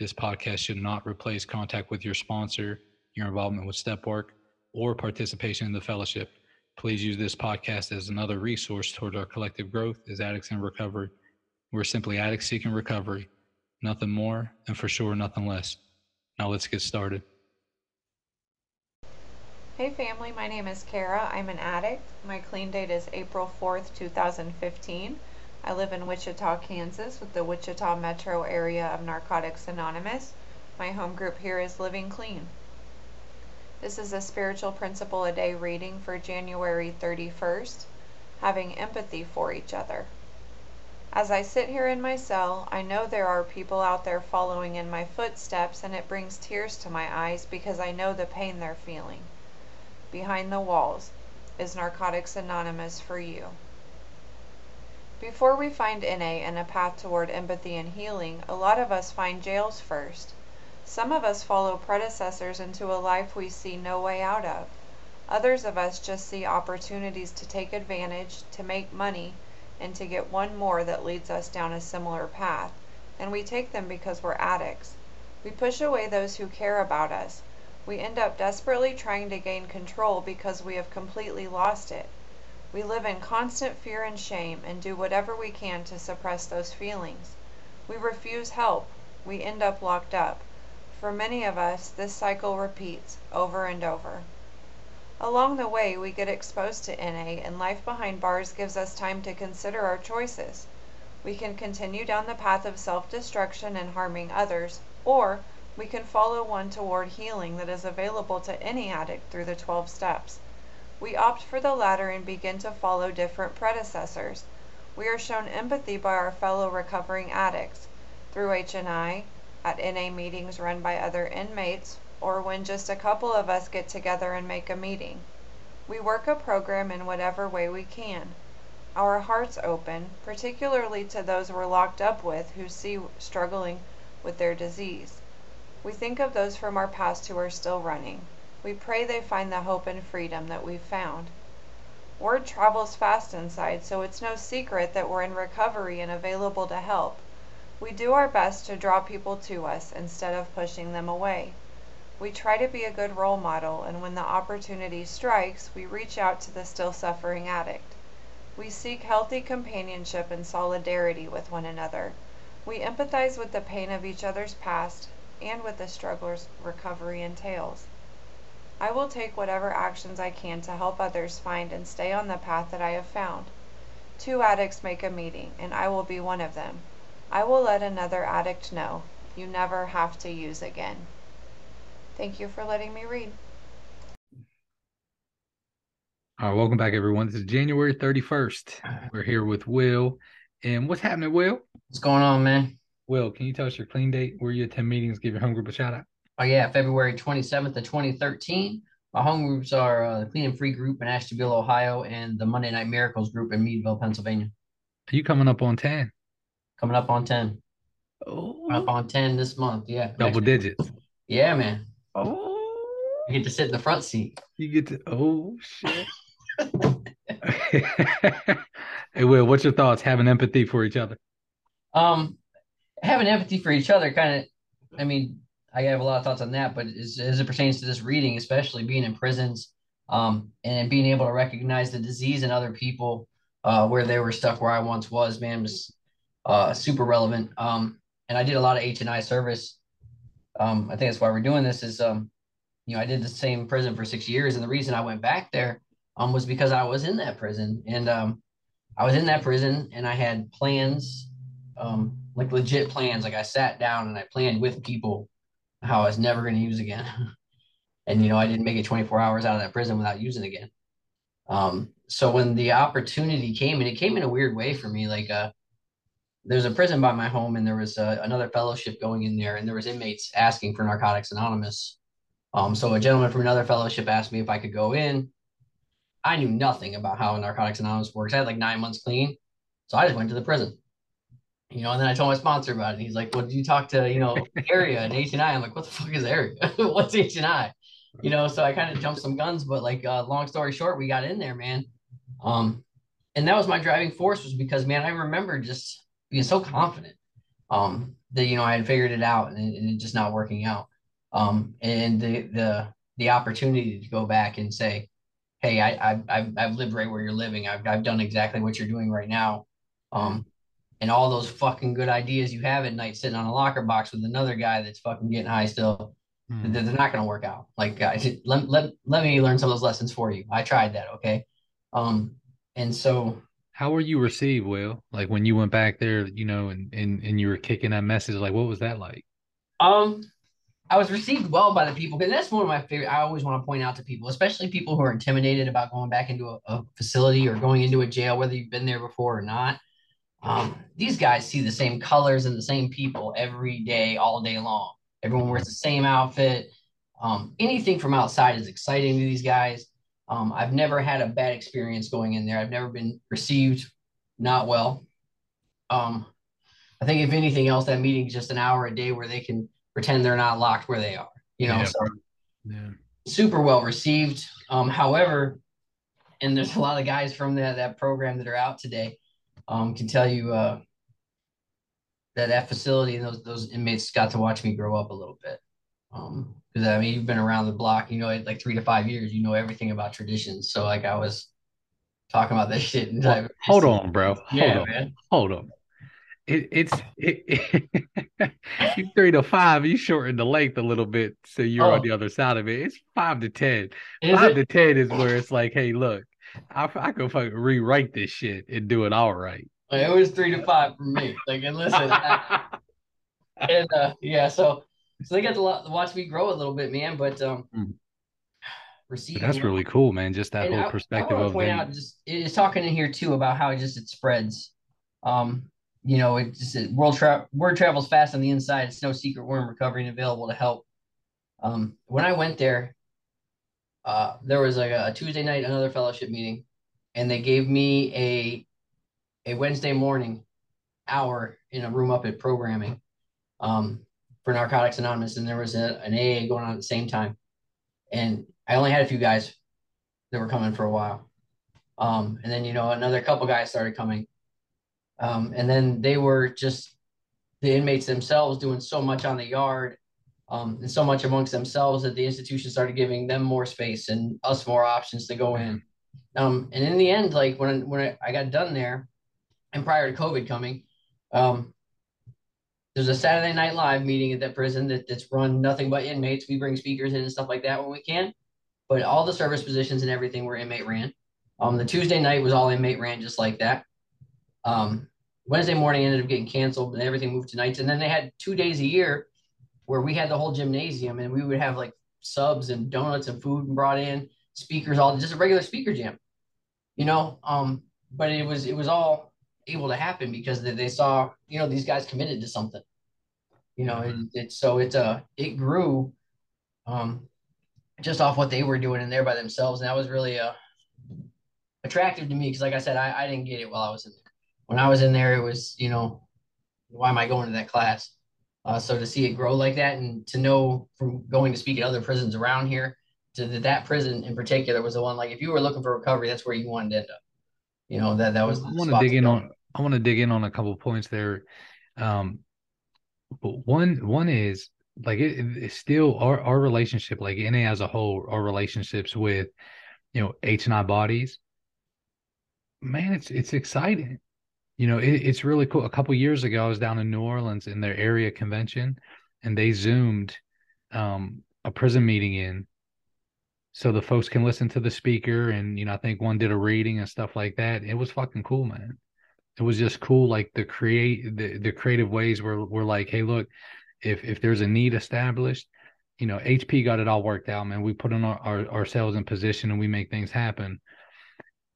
This podcast should not replace contact with your sponsor, your involvement with step work, or participation in the fellowship. Please use this podcast as another resource toward our collective growth as addicts in recovery. We're simply addicts seeking recovery, nothing more, and for sure, nothing less. Now let's get started. Hey family, my name is Kara. I'm an addict. My clean date is April 4th, 2015. I live in Wichita, Kansas with the Wichita metro area of Narcotics Anonymous. My home group here is Living Clean. This is a spiritual principle a day reading for January 31st, having empathy for each other. As I sit here in my cell, I know there are people out there following in my footsteps, and it brings tears to my eyes because I know the pain they're feeling. Behind the walls is Narcotics Anonymous for you. Before we find NA and a path toward empathy and healing, a lot of us find jails first. Some of us follow predecessors into a life we see no way out of. Others of us just see opportunities to take advantage, to make money, and to get one more that leads us down a similar path, and we take them because we're addicts. We push away those who care about us. We end up desperately trying to gain control because we have completely lost it. We live in constant fear and shame and do whatever we can to suppress those feelings. We refuse help. We end up locked up. For many of us, this cycle repeats over and over. Along the way, we get exposed to NA, and life behind bars gives us time to consider our choices. We can continue down the path of self destruction and harming others, or we can follow one toward healing that is available to any addict through the 12 steps. We opt for the latter and begin to follow different predecessors. We are shown empathy by our fellow recovering addicts through H&I, at NA meetings run by other inmates, or when just a couple of us get together and make a meeting. We work a program in whatever way we can. Our hearts open, particularly to those we're locked up with who see struggling with their disease. We think of those from our past who are still running. We pray they find the hope and freedom that we've found. Word travels fast inside, so it's no secret that we're in recovery and available to help. We do our best to draw people to us instead of pushing them away. We try to be a good role model, and when the opportunity strikes, we reach out to the still suffering addict. We seek healthy companionship and solidarity with one another. We empathize with the pain of each other's past and with the struggles recovery entails. I will take whatever actions I can to help others find and stay on the path that I have found. Two addicts make a meeting, and I will be one of them. I will let another addict know. You never have to use again. Thank you for letting me read. All right, welcome back, everyone. This is January 31st. We're here with Will. And what's happening, Will? What's going on, man? Will, can you tell us your clean date, where you attend meetings, give your home group a shout out? Oh yeah, February 27th of 2013. My home groups are uh, the Clean and Free group in Ashtabula, Ohio, and the Monday Night Miracles group in Meadville, Pennsylvania. Are you coming up on 10? Coming up on 10. Oh, Up on 10 this month. Yeah. double digits. Yeah, man. Oh, I get to sit in the front seat. you get to, oh, shit. hey, Will, what's your thoughts having empathy for each other? Um, having empathy for each other kind of, I mean, I have a lot of thoughts on that, but as, as it pertains to this reading, especially being in prisons, um, and being able to recognize the disease in other people, uh, where they were stuck where I once was, man, was uh, super relevant. Um, and I did a lot of H and I service. Um, I think that's why we're doing this. Is um, you know, I did the same prison for six years, and the reason I went back there um was because I was in that prison, and um, I was in that prison, and I had plans, um, like legit plans. Like I sat down and I planned with people how I was never going to use again. and you know, I didn't make it 24 hours out of that prison without using again. Um, so when the opportunity came, and it came in a weird way for me, like uh, there's a prison by my home, and there was uh, another fellowship going in there, and there was inmates asking for Narcotics Anonymous. Um, so a gentleman from another fellowship asked me if I could go in. I knew nothing about how Narcotics Anonymous works. I had like nine months clean, so I just went to the prison. You know, and then I told my sponsor about it. He's like, "Well, did you talk to you know area and H and I?" I'm like, "What the fuck is area? What's H and I?" You know, so I kind of jumped some guns, but like, uh, long story short, we got in there, man. Um, and that was my driving force was because, man, I remember just being so confident um, that you know I had figured it out and, and it just not working out. Um, and the the the opportunity to go back and say, hey, I, I I've I've lived right where you're living. I've I've done exactly what you're doing right now. Um, and all those fucking good ideas you have at night sitting on a locker box with another guy that's fucking getting high still, mm. they're, not going to work out. Like, guys, let, let, let me learn some of those lessons for you. I tried that. Okay. Um, and so how were you received, Will? Like when you went back there, you know, and, and, and you were kicking that message, like what was that like? Um, I was received well by the people because that's one of my favorite. I always want to point out to people, especially people who are intimidated about going back into a, a facility or going into a jail, whether you've been there before or not. Um, these guys see the same colors and the same people every day, all day long. Everyone wears the same outfit. Um, anything from outside is exciting to these guys. Um, I've never had a bad experience going in there. I've never been received not well. Um, I think if anything else, that meeting is just an hour a day where they can pretend they're not locked where they are. You know, yeah. so yeah. super well received. Um, however, and there's a lot of guys from that that program that are out today um, can tell you uh, that that facility and those those inmates got to watch me grow up a little bit. Um, because I mean, you've been around the block, you know, like three to five years, you know everything about traditions. So like I was talking about this shit. And well, hold on, bro. Hold yeah, on. man. Hold on. It, it's it, it you three to five. You shorten the length a little bit, so you're oh. on the other side of it. It's five to ten. Is five it? to ten is where it's like, hey, look, I, I could fucking rewrite this shit and do it all right. It was three to five for me. Like, and listen, and uh, yeah, so so they got to watch me grow a little bit, man. But um, mm. receiving that's really cool, man. Just that whole I, perspective I of point out just it's talking in here too about how it just it spreads. Um, you know, it just it, world tra- word travels fast on the inside. It's no secret we're in recovery and available to help. Um, when I went there, uh, there was like a Tuesday night another fellowship meeting, and they gave me a a Wednesday morning hour in a room up at programming um, for Narcotics Anonymous, and there was a, an AA going on at the same time, and I only had a few guys that were coming for a while, um, and then you know another couple guys started coming, um, and then they were just the inmates themselves doing so much on the yard um, and so much amongst themselves that the institution started giving them more space and us more options to go in. Um, and in the end, like when when I got done there, and prior to COVID coming, um, there's a Saturday Night Live meeting at that prison that, that's run nothing but inmates. We bring speakers in and stuff like that when we can, but all the service positions and everything were inmate ran. Um, the Tuesday night was all inmate ran just like that. Um, Wednesday morning ended up getting canceled and everything moved to nights. And then they had two days a year where we had the whole gymnasium and we would have like subs and donuts and food brought in, speakers, all just a regular speaker jam, you know. Um, but it was it was all able to happen because they, they saw you know these guys committed to something, you know. It, it so it uh it grew, um, just off what they were doing in there by themselves, and that was really uh attractive to me because like I said, I I didn't get it while I was in there. When I was in there, it was you know, why am I going to that class? Uh, so to see it grow like that and to know from going to speak at other prisons around here to that, that prison in particular was the one like if you were looking for recovery, that's where you wanted to end up. You know, that that was I want to dig in on I want to dig in on a couple points there. Um but one one is like it, it's still our, our relationship, like NA as a whole, our relationships with you know H and I bodies, man, it's it's exciting you know, it, it's really cool. A couple years ago, I was down in New Orleans in their area convention, and they zoomed um, a prison meeting in, so the folks can listen to the speaker. And you know, I think one did a reading and stuff like that. It was fucking cool, man. It was just cool, like the create the, the creative ways where we're like, hey, look, if if there's a need established, you know, HP got it all worked out, man. We put on our, our ourselves in position and we make things happen.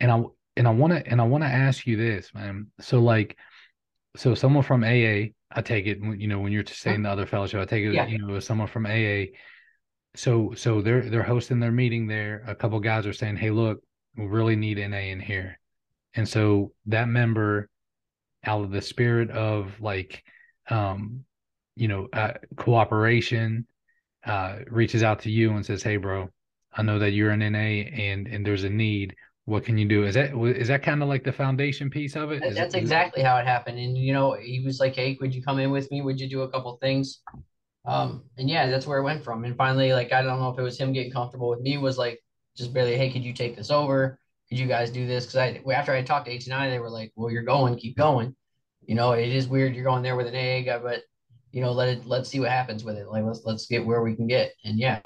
And I and I want to and I want to ask you this, man. So like so someone from AA, I take it, you know, when you're saying the other fellowship, I take it, Yeah. you know, someone from AA. So, so they're they're hosting their meeting there. A couple guys are saying, "Hey, look, we really need NA in here," and so that member, out of the spirit of like, um, you know, uh, cooperation, uh, reaches out to you and says, "Hey, bro, I know that you're an NA and and there's a need. What can you do?" Is that is that kind of like the foundation piece of it? Is That's it, exactly how it happened. And you know, he was like, Hey, would you come in with me? Would you do a couple things? Um, and yeah, that's where it went from. And finally, like I don't know if it was him getting comfortable with me, was like just barely, hey, could you take this over? Could you guys do this? Because I after I talked to H and I, they were like, Well, you're going, keep going. You know, it is weird you're going there with an AA guy, but you know, let it let's see what happens with it. Like let's let's get where we can get. And yeah,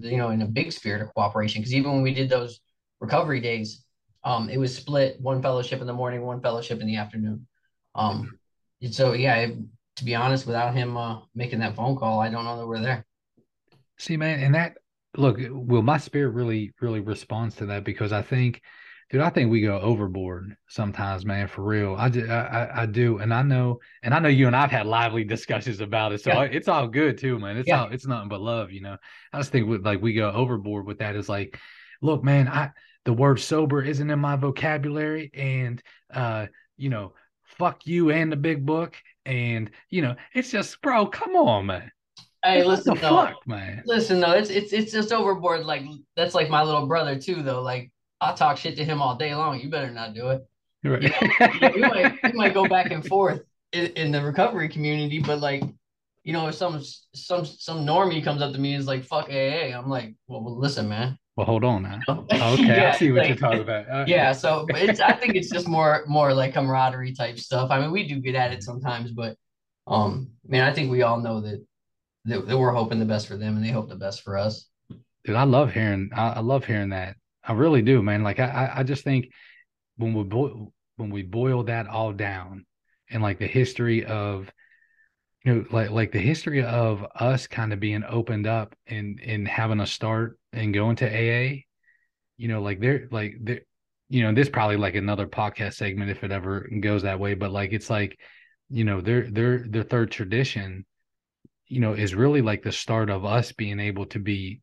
you know, in a big spirit of cooperation. Because even when we did those recovery days, um, it was split one fellowship in the morning, one fellowship in the afternoon. Um, and so yeah, it, to be honest, without him uh, making that phone call, I don't know that we're there. See, man, and that look, well, my spirit really, really responds to that because I think, dude, I think we go overboard sometimes, man, for real. I, do, I, I, do, and I know, and I know you and I've had lively discussions about it, so Yeah. I- it's all good too, man. It's Yeah. all, it's nothing but love, you know. I just think with like we go overboard with that is like, look, man, I the word sober isn't in my vocabulary, and uh, you know, fuck you and the big book, and you know, it's just, bro, come on, man. Hey, what listen, though, fuck, man. listen, though, it's it's it's just overboard. Like that's like my little brother too, though. Like I'll talk shit to him all day long. You better not do it. Right. we might we might go back and forth in, in the recovery community, but like, you know, if some some some normie comes up to me and is like, "Fuck AA," I'm like, "Well, well listen, man." Well, hold on now. Oh, Okay, Yeah, I see what like- you're talking about. Uh, Yeah, so it's I think it's just more more like camaraderie type stuff. I mean, we do get at it sometimes, but um, man, I think we all know that that, that we're hoping the best for them, and they hope the best for us. dude, I love hearing. I, I love hearing that. I really do, man. Like I, I, I just think when we boil when we boil that all down, and like the history of, you know, like like the history of us kind of being opened up and and having a start and going to AA, you know, like they're like they're, you know, this probably like another podcast segment if it ever goes that way, but like it's like, you know, their their their third tradition you know, is really like the start of us being able to be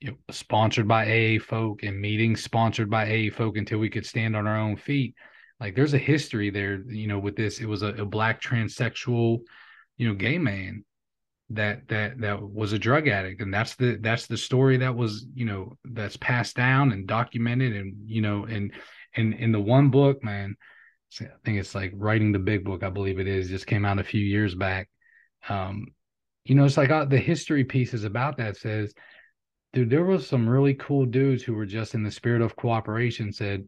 you know, sponsored by AA folk and meetings sponsored by AA folk until we could stand on our own feet. Like there's a history there, you know, with this. It was a, a black transsexual, you know, gay man that that that was a drug addict. And that's the that's the story that was, you know, that's passed down and documented and you know, and and in the one book, man, I think it's like writing the big book, I believe it is, just came out a few years back. Um, you know, it's like uh, the history pieces about that says, dude, there was some really cool dudes who were just in the spirit of cooperation said,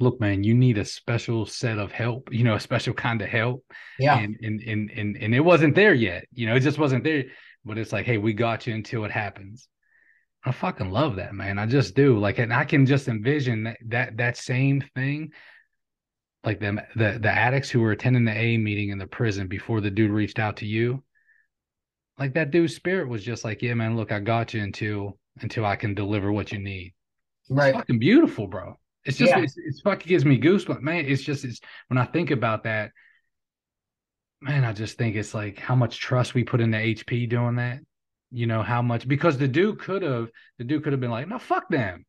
look, man, you need a special set of help, you know, a special kind of help. Yeah, And, and, and, and, and it wasn't there yet, you know, it just wasn't there, but it's like, Hey, we got you until it happens. I fucking love that, man. I just do like, and I can just envision that, that, that same thing like them the the addicts who were attending the A meeting in the prison before the dude reached out to you, like that dude's spirit was just like, yeah, man, look, I got you until until I can deliver what you need. It's right. fucking beautiful, bro. It's just Yeah. it's, it's fucking gives me goosebumps, man. It's just it's when I think about that, man, I just think it's like how much trust we put into HP doing that. You know how much because the dude could have the dude could have been like, no, fuck them.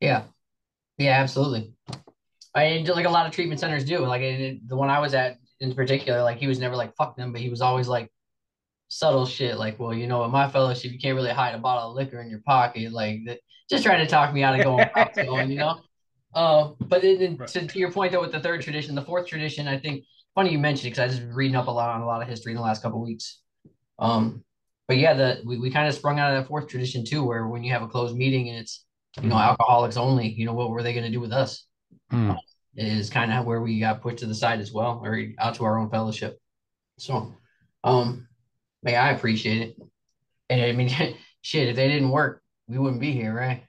Yeah, yeah, absolutely. I mean, like a lot of treatment centers do. Like it, the one I was at in particular, like he was never like fuck them, but he was always like subtle shit. Like, well, you know, in my fellowship, you can't really hide a bottle of liquor in your pocket. Like that, just trying to talk me out of going, out to going, you know. Uh, but then then Right. to, to your point though, with the third tradition, the fourth tradition, I think funny you mentioned it because I just been reading up a lot on a lot of history in the last couple of weeks. Um, but yeah, the we, we kind of sprung out of that fourth tradition too, where when you have a closed meeting and it's you know alcoholics only, you know what were they going to do with us? Mm. Is kind of where we got put to the side as well, or out to our own fellowship. So, um, yeah, I appreciate it. And I mean, shit, if they didn't work, we wouldn't be here, right?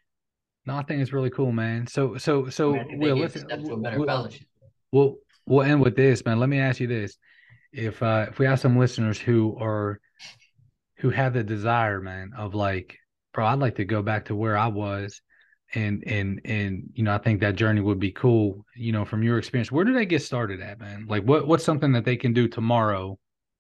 No, I think it's really cool, man. So so so I think they Will, gave let's a step to a better we'll, we'll we'll end with this, man. Let me ask you this: if uh if we have some listeners who are who have the desire, man, of like, bro, I'd like to go back to where I was and and and you know i think that journey would be cool you know from your experience where do they get started at man like what what's something that they can do tomorrow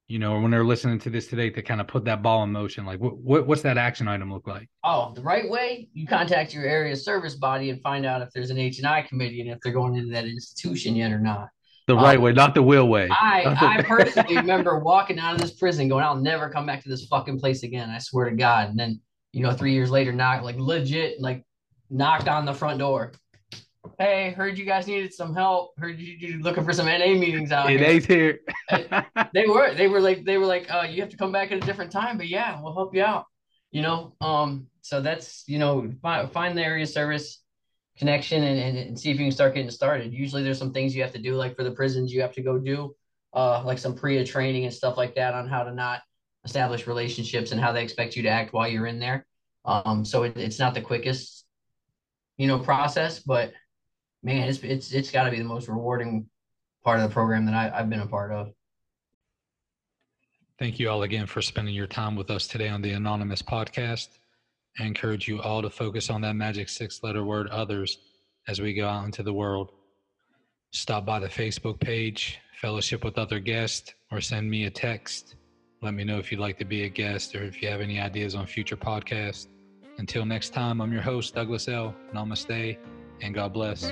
you know when they're listening to this today to kind of put that ball in motion like what, what what's that action item look like? Oh the right way you contact your area service body and find out if there's an h&i committee and if they're going into that institution yet or not. The right um, way not the will way. I i personally remember walking out of this prison going i'll never come back to this fucking place again i swear to god. And then you know three years later not like legit like knocked on the front door. Hey, heard you guys needed some help. Heard you, you looking for some NA meetings out NA's here. they were, they were like, they were like, uh, you have to come back at a different time, but yeah, we'll help you out. You know, um, so that's you know, find, find the area service connection and, and, and see if you can start getting started. Usually, there's some things you have to do, like for the prisons, you have to go do, uh, like some PREA training and stuff like that on how to not establish relationships and how they expect you to act while you're in there. Um, so it, it's not the quickest you know, process, but man, it's it's it's got to be the most rewarding part of the program that I, I've been a part of. Thank you all again for spending your time with us today on the Anonymous podcast. I encourage you all to focus on that magic six letter word others as we go out into the world. Stop by the Facebook page, fellowship with other guests, or send me a text. Let me know if you'd like to be a guest or if you have any ideas on future podcasts. Until next time, I'm your host, Douglas L. Namaste, and God bless.